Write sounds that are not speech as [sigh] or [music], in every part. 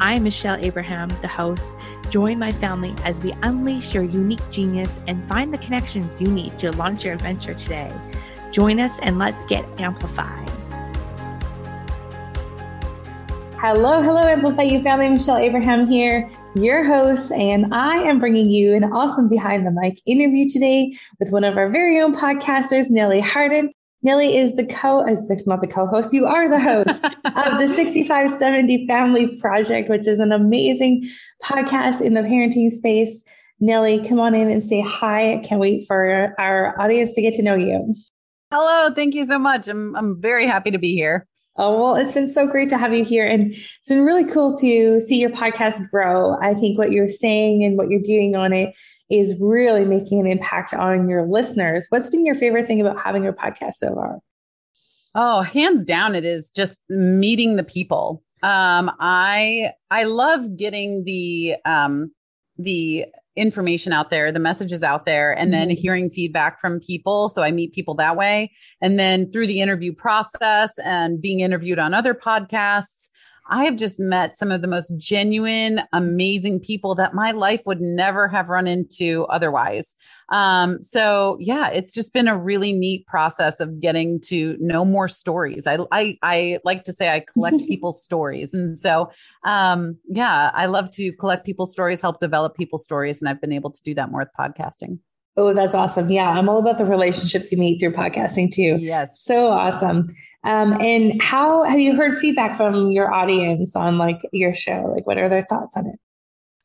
I'm Michelle Abraham, the host. Join my family as we unleash your unique genius and find the connections you need to launch your adventure today. Join us and let's get amplified. Hello, hello, Amplify You family. Michelle Abraham here, your host, and I am bringing you an awesome behind the mic interview today with one of our very own podcasters, Nellie Harden. Nellie is the co, is not the co-host, you are the host [laughs] of the 6570 Family Project, which is an amazing podcast in the parenting space. Nellie, come on in and say hi. I can't wait for our audience to get to know you. Hello, thank you so much. I'm I'm very happy to be here. Oh, well, it's been so great to have you here. And it's been really cool to see your podcast grow. I think what you're saying and what you're doing on it is really making an impact on your listeners. What's been your favorite thing about having your podcast so far? Oh, hands down, it is just meeting the people. Um, I I love getting the um, the information out there, the messages out there, and then mm-hmm. hearing feedback from people. So I meet people that way. And then through the interview process and being interviewed on other podcasts, I have just met some of the most genuine, amazing people that my life would never have run into otherwise. Um, so yeah, it's just been a really neat process of getting to know more stories. I, I, I like to say I collect [laughs] people's stories. And so, um, yeah, I love to collect people's stories, help develop people's stories. And I've been able to do that more with podcasting. Oh, that's awesome. Yeah. I'm all about the relationships you meet through podcasting too. Yes. So awesome. Um, and how have you heard feedback from your audience on like your show? Like, what are their thoughts on it?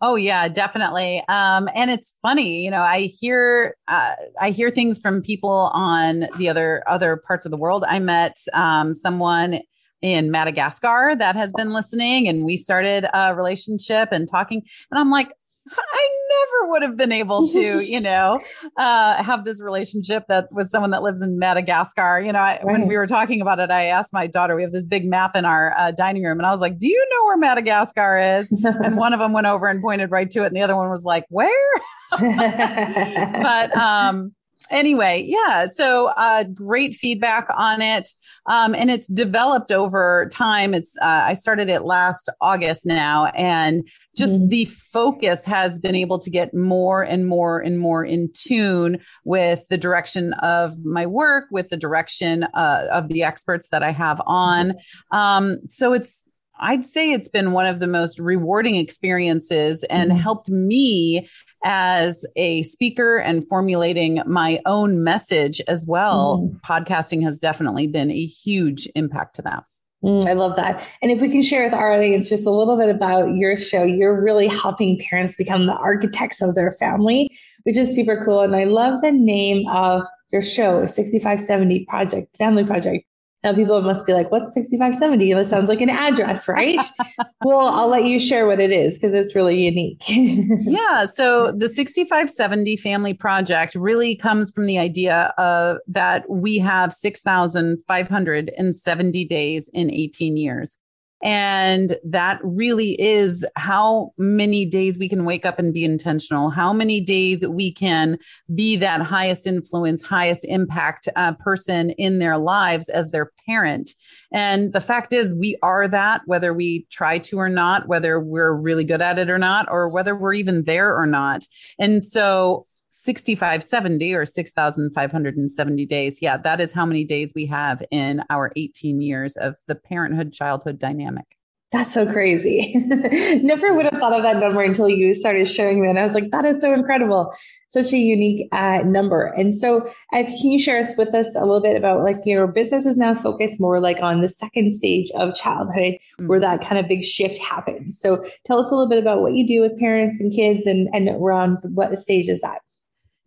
Oh yeah, definitely. Um, and it's funny, you know, I hear uh, I hear things from people on the other other parts of the world. I met um, someone in Madagascar that has been listening, and we started a relationship and talking. And I'm like, [laughs] I never would have been able to, you [laughs] know, uh, have this relationship that with someone that lives in Madagascar. You know, I, right. when we were talking about it, I asked my daughter, we have this big map in our uh, dining room, and I was like, "Do you know where Madagascar is?" [laughs] and one of them went over and pointed right to it, and the other one was like, "Where?" but um, anyway, yeah. So uh, great feedback on it, um, and it's developed over time. It's uh, I started it last August now, and just mm-hmm. the focus has been able to get more and more and more in tune with the direction of my work, with the direction uh, of the experts that I have on. Um, so it's I'd say it's been one of the most rewarding experiences and mm-hmm. helped me as a speaker and formulating my own message as well. Mm. Podcasting has definitely been a huge impact to that. Mm, I love that. And if we can share with our audience just a little bit about your show, you're really helping parents become the architects of their family, which is super cool. And I love the name of your show, 6570 Project, Family Project. Now people must be like, what's 6570? That sounds like an address, right? [laughs] well, I'll let you share what it is because it's really unique. [laughs] yeah. So the 6570 Family Project really comes from the idea of that we have 6,570 days in 18 years. And that really is how many days we can wake up and be intentional, how many days we can be that highest influence, highest impact uh, person in their lives as their parent. And the fact is, we are that, whether we try to or not, whether we're really good at it or not, or whether we're even there or not. And so 6570 or 6,570 days. Yeah, that is how many days we have in our 18 years of the parenthood childhood dynamic. That's so crazy. [laughs] Never would have thought of that number until you started sharing that. I was like, that is so incredible. Such a unique uh, number. And so, if, can you share us with us a little bit about like your business is now focused more like on the second stage of childhood mm-hmm. where that kind of big shift happens. So, tell us a little bit about what you do with parents and kids and, and around what stage is that?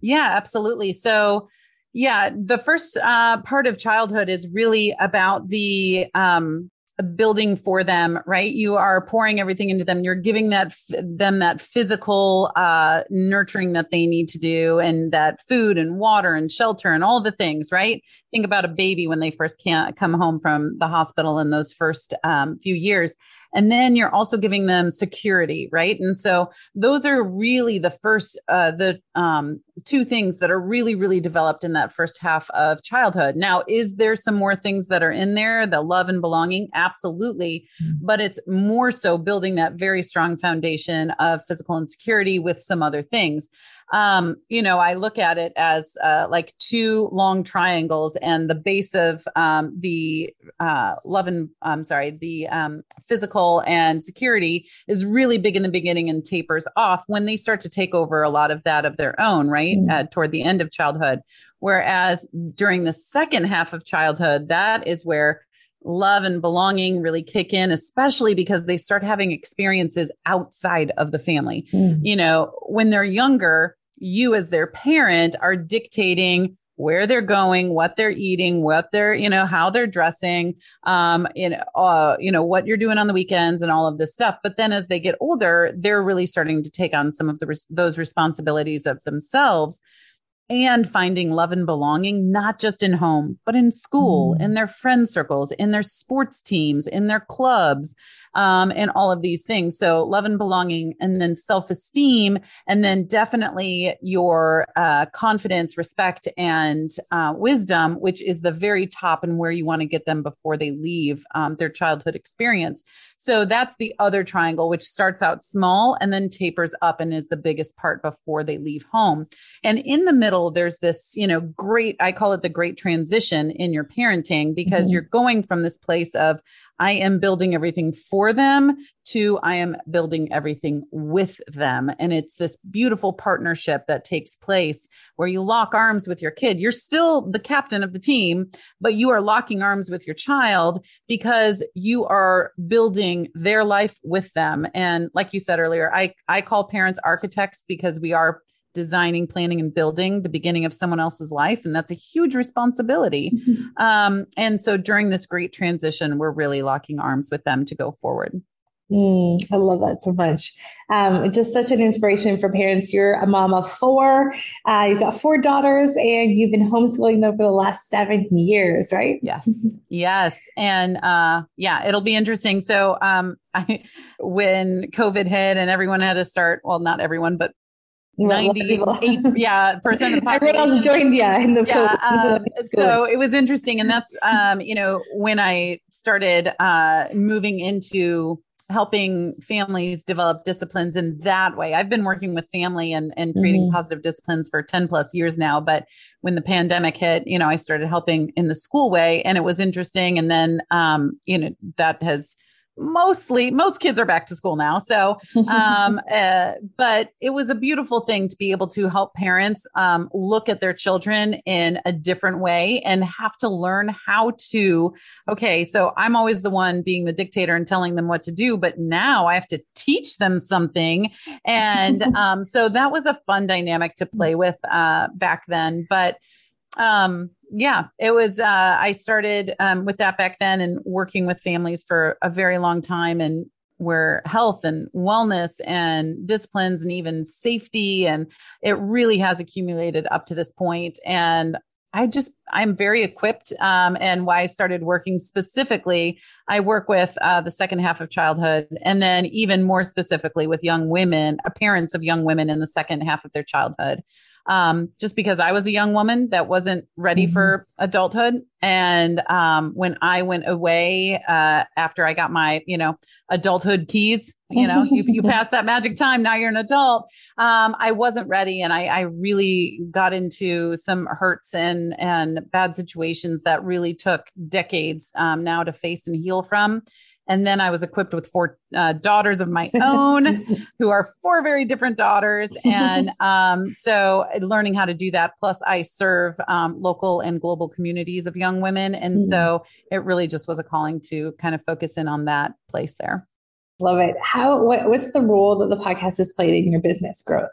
Yeah, absolutely. So, yeah, the first uh, part of childhood is really about the um, building for them, right? You are pouring everything into them. You're giving that them that physical uh, nurturing that they need to do, and that food and water and shelter and all the things, right? Think about a baby when they first can't come home from the hospital in those first um, few years and then you're also giving them security, right? And so those are really the first, uh, the um, two things that are really, really developed in that first half of childhood. Now, is there some more things that are in there? The love and belonging? Absolutely. Mm-hmm. But it's more so building that very strong foundation of physical insecurity with some other things um, you know, I look at it as uh, like two long triangles, and the base of um, the uh, love and I'm sorry, the um, physical and security is really big in the beginning and tapers off when they start to take over a lot of that of their own, right? Mm-hmm. Uh, toward the end of childhood. Whereas during the second half of childhood, that is where love and belonging really kick in, especially because they start having experiences outside of the family. Mm. You know, when they're younger, you as their parent are dictating where they're going, what they're eating, what they're, you know, how they're dressing, um, you know, uh, you know, what you're doing on the weekends and all of this stuff. But then as they get older, they're really starting to take on some of the, res- those responsibilities of themselves and finding love and belonging, not just in home, but in school, mm. in their friend circles, in their sports teams, in their clubs, um, and all of these things. So love and belonging, and then self esteem, and then definitely your uh, confidence, respect, and uh, wisdom, which is the very top and where you want to get them before they leave um, their childhood experience. So that's the other triangle, which starts out small and then tapers up and is the biggest part before they leave home. And in the middle, there's this, you know, great, I call it the great transition in your parenting because mm-hmm. you're going from this place of, I am building everything for them to I am building everything with them. And it's this beautiful partnership that takes place where you lock arms with your kid. You're still the captain of the team, but you are locking arms with your child because you are building their life with them. And like you said earlier, I, I call parents architects because we are designing, planning, and building the beginning of someone else's life. And that's a huge responsibility. Mm-hmm. [laughs] Um, and so during this great transition, we're really locking arms with them to go forward. Mm, I love that so much. Um, just such an inspiration for parents. You're a mom of four. Uh, you've got four daughters, and you've been homeschooling them for the last seven years, right? Yes, yes, and uh, yeah, it'll be interesting. So, um, [laughs] I, when COVID hit and everyone had to start, well, not everyone, but 98 [laughs] yeah percent of the population. everyone else joined yeah in the yeah, um, [laughs] so it was interesting and that's um you know when i started uh moving into helping families develop disciplines in that way i've been working with family and and creating mm-hmm. positive disciplines for 10 plus years now but when the pandemic hit you know i started helping in the school way and it was interesting and then um you know that has mostly most kids are back to school now. So um [laughs] uh, but it was a beautiful thing to be able to help parents um, look at their children in a different way and have to learn how to okay so i'm always the one being the dictator and telling them what to do but now i have to teach them something. And [laughs] um, so that was a fun dynamic to play with uh, back then. But um yeah, it was. Uh, I started um, with that back then and working with families for a very long time, and where health and wellness and disciplines and even safety and it really has accumulated up to this point and i just i'm very equipped um, and why i started working specifically i work with uh, the second half of childhood and then even more specifically with young women parents of young women in the second half of their childhood um, just because I was a young woman that wasn't ready mm-hmm. for adulthood. And um, when I went away uh, after I got my, you know, adulthood keys, you know, you, you [laughs] pass that magic time. Now you're an adult. Um, I wasn't ready, and I, I really got into some hurts and and bad situations that really took decades um, now to face and heal from. And then I was equipped with four uh, daughters of my own, [laughs] who are four very different daughters. And [laughs] um, so learning how to do that. Plus, I serve um, local and global communities of young women. And mm. so it really just was a calling to kind of focus in on that place there. Love it. How, what, what's the role that the podcast has played in your business growth?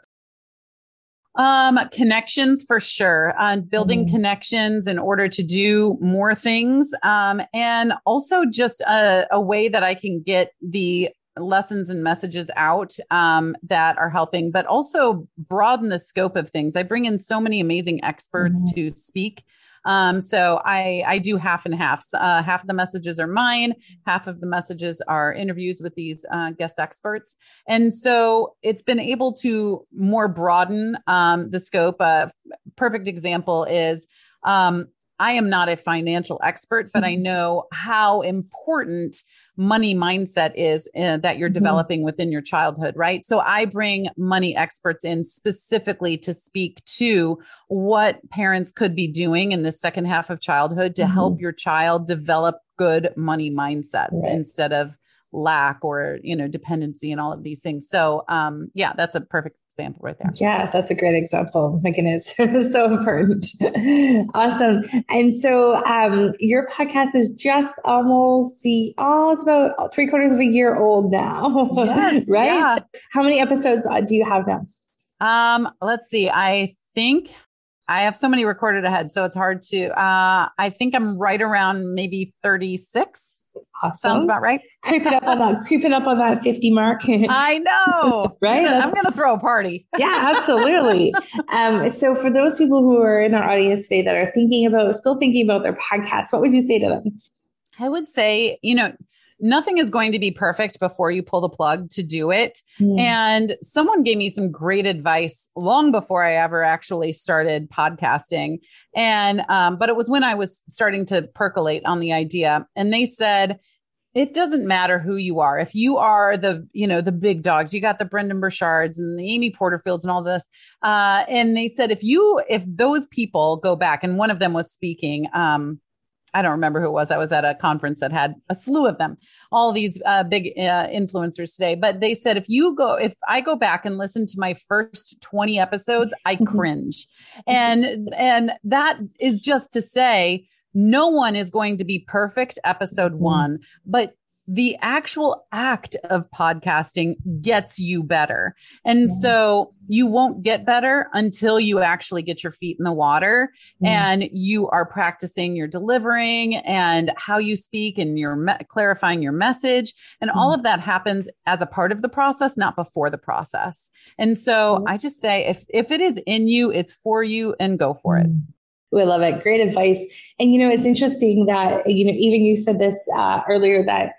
Um, connections for sure. Uh, building mm. connections in order to do more things. Um, and also just a, a way that I can get the lessons and messages out um, that are helping, but also broaden the scope of things. I bring in so many amazing experts mm. to speak um, so I I do half and half. Uh, half of the messages are mine. Half of the messages are interviews with these uh, guest experts, and so it's been able to more broaden um, the scope. A perfect example is. Um, I am not a financial expert, but I mm-hmm. know how important money mindset is uh, that you're mm-hmm. developing within your childhood, right? So I bring money experts in specifically to speak to what parents could be doing in the second half of childhood to mm-hmm. help your child develop good money mindsets right. instead of lack or you know dependency and all of these things so um yeah that's a perfect example right there. Yeah, that's a great example. My goodness, [laughs] so important. awesome. And so um, your podcast is just almost see, oh, it's about three quarters of a year old now. Yes, [laughs] right? Yeah. So how many episodes uh, do you have now? Um, let's see. I think I have so many recorded ahead, so it's hard to. Uh, I think I'm right around maybe 36. Awesome. Sounds about right. creeping up on that, creeping up on that 50 mark. [laughs] I know. [laughs] right? That's, I'm going to throw a party. [laughs] yeah, absolutely. Um, so for those people who are in our audience today that are thinking about, still thinking about their podcast, what would you say to them? I would say, you know, nothing is going to be perfect before you pull the plug to do it. Mm. And someone gave me some great advice long before I ever actually started podcasting. And, um, but it was when I was starting to percolate on the idea. And they said, it doesn't matter who you are. If you are the, you know, the big dogs, you got the Brendon Burchards and the Amy Porterfields and all this. Uh, and they said, if you, if those people go back and one of them was speaking, um, I don't remember who it was. I was at a conference that had a slew of them, all these uh, big uh, influencers today. But they said if you go, if I go back and listen to my first twenty episodes, I mm-hmm. cringe, and and that is just to say no one is going to be perfect episode mm-hmm. one, but the actual act of podcasting gets you better. And yeah. so you won't get better until you actually get your feet in the water yeah. and you are practicing your delivering and how you speak and you're me- clarifying your message. And all of that happens as a part of the process, not before the process. And so I just say if, if it is in you, it's for you and go for it. We love it. Great advice. And you know, it's interesting that, you know, even you said this uh, earlier that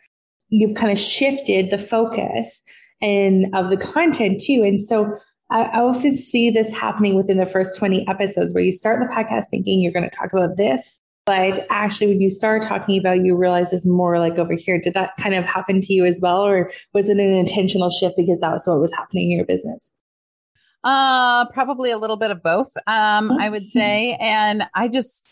you've kind of shifted the focus and of the content too. And so I, I often see this happening within the first 20 episodes where you start the podcast thinking you're going to talk about this. But actually, when you start talking about, you realize it's more like over here. Did that kind of happen to you as well, or was it an intentional shift because that was what was happening in your business? Uh, probably a little bit of both. Um, I would say, and I just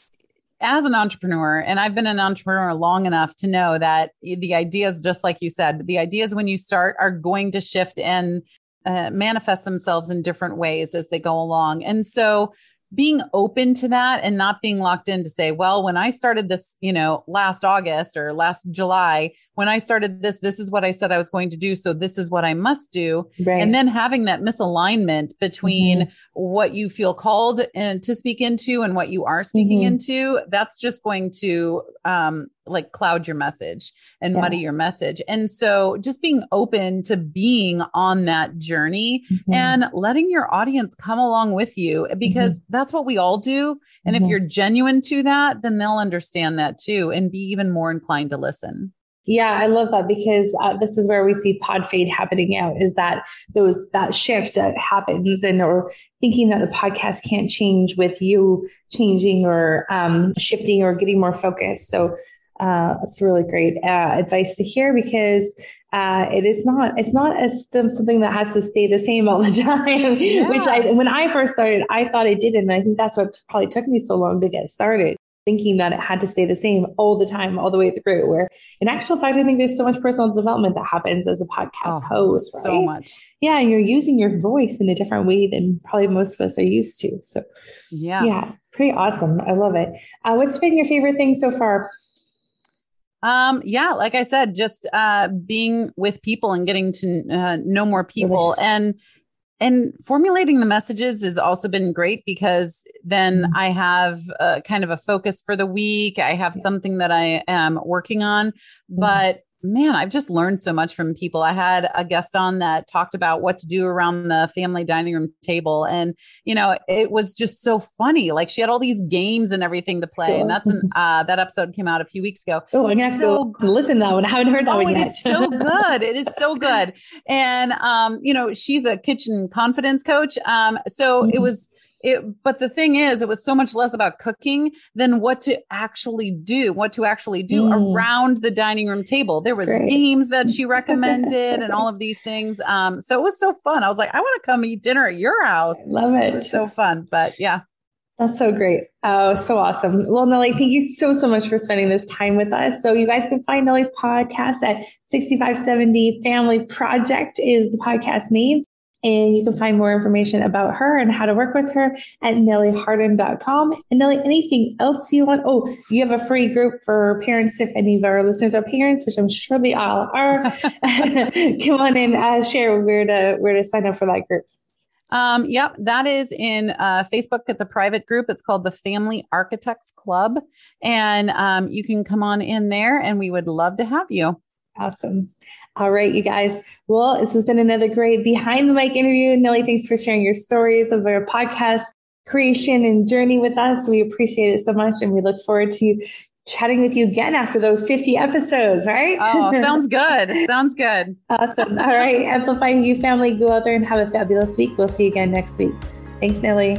as an entrepreneur, and I've been an entrepreneur long enough to know that the ideas, just like you said, the ideas when you start are going to shift and uh, manifest themselves in different ways as they go along. And so being open to that and not being locked in to say, well, when I started this, you know, last August or last July, when I started this, this is what I said I was going to do. So this is what I must do. Right. And then having that misalignment between mm-hmm. what you feel called and to speak into and what you are speaking mm-hmm. into, that's just going to, um, like cloud your message and yeah. muddy your message. And so just being open to being on that journey mm-hmm. and letting your audience come along with you because mm-hmm. that's what we all do. And if mm-hmm. you're genuine to that, then they'll understand that too and be even more inclined to listen. Yeah, I love that because uh, this is where we see pod fade happening out is that those that shift that happens and or thinking that the podcast can't change with you changing or um, shifting or getting more focused. So uh, it's really great uh, advice to hear because uh, it is not it's not as something that has to stay the same all the [laughs] time. Yeah. Which I when I first started, I thought it did, and I think that's what probably took me so long to get started thinking that it had to stay the same all the time, all the way through. Where in actual fact, I think there's so much personal development that happens as a podcast oh, host, right? So much. Yeah, you're using your voice in a different way than probably most of us are used to. So yeah, yeah, pretty awesome. I love it. Uh, what's been your favorite thing so far? Um, yeah, like I said, just uh, being with people and getting to uh, know more people and and formulating the messages has also been great because then mm-hmm. I have a, kind of a focus for the week. I have something that I am working on, mm-hmm. but man, I've just learned so much from people. I had a guest on that talked about what to do around the family dining room table. And, you know, it was just so funny. Like she had all these games and everything to play. And that's an, [laughs] uh, that episode came out a few weeks ago. Oh, I'm going to so, have to listen to that one. I haven't heard that oh, one yet. It is so good. It is so good. And, um, you know, she's a kitchen confidence coach. Um, so mm-hmm. it was, it, but the thing is, it was so much less about cooking than what to actually do, what to actually do mm. around the dining room table. There was Great. games that she [laughs] recommended and all of these things. Um, so it was so fun. I was like, I want to come eat dinner at your house. Love it. it so fun. But yeah. That's so great. Oh, so awesome. Well, Nellie, thank you so, so much for spending this time with us. So you guys can find Nellie's podcast at 6570 Family Project is the podcast name. And you can find more information about her and how to work with her at nellieharden.com. And Nellie, anything else you want? Oh, you have a free group for parents if any of our listeners are parents, which I'm sure they all are. [laughs] [laughs] Come on and uh, share where to where to sign up for that group. Um, yep, that is in uh, Facebook. It's a private group. It's called the Family Architects Club, and um, you can come on in there, and we would love to have you. Awesome. All right, you guys. Well, this has been another great behind the mic interview. Nellie, thanks for sharing your stories of your podcast creation and journey with us. We appreciate it so much and we look forward to chatting with you again after those 50 episodes, right? Oh, [laughs] sounds good. sounds good. Awesome. All right. Amplifying You family, go out there and have a fabulous week. We'll see you again next week. Thanks, Nellie.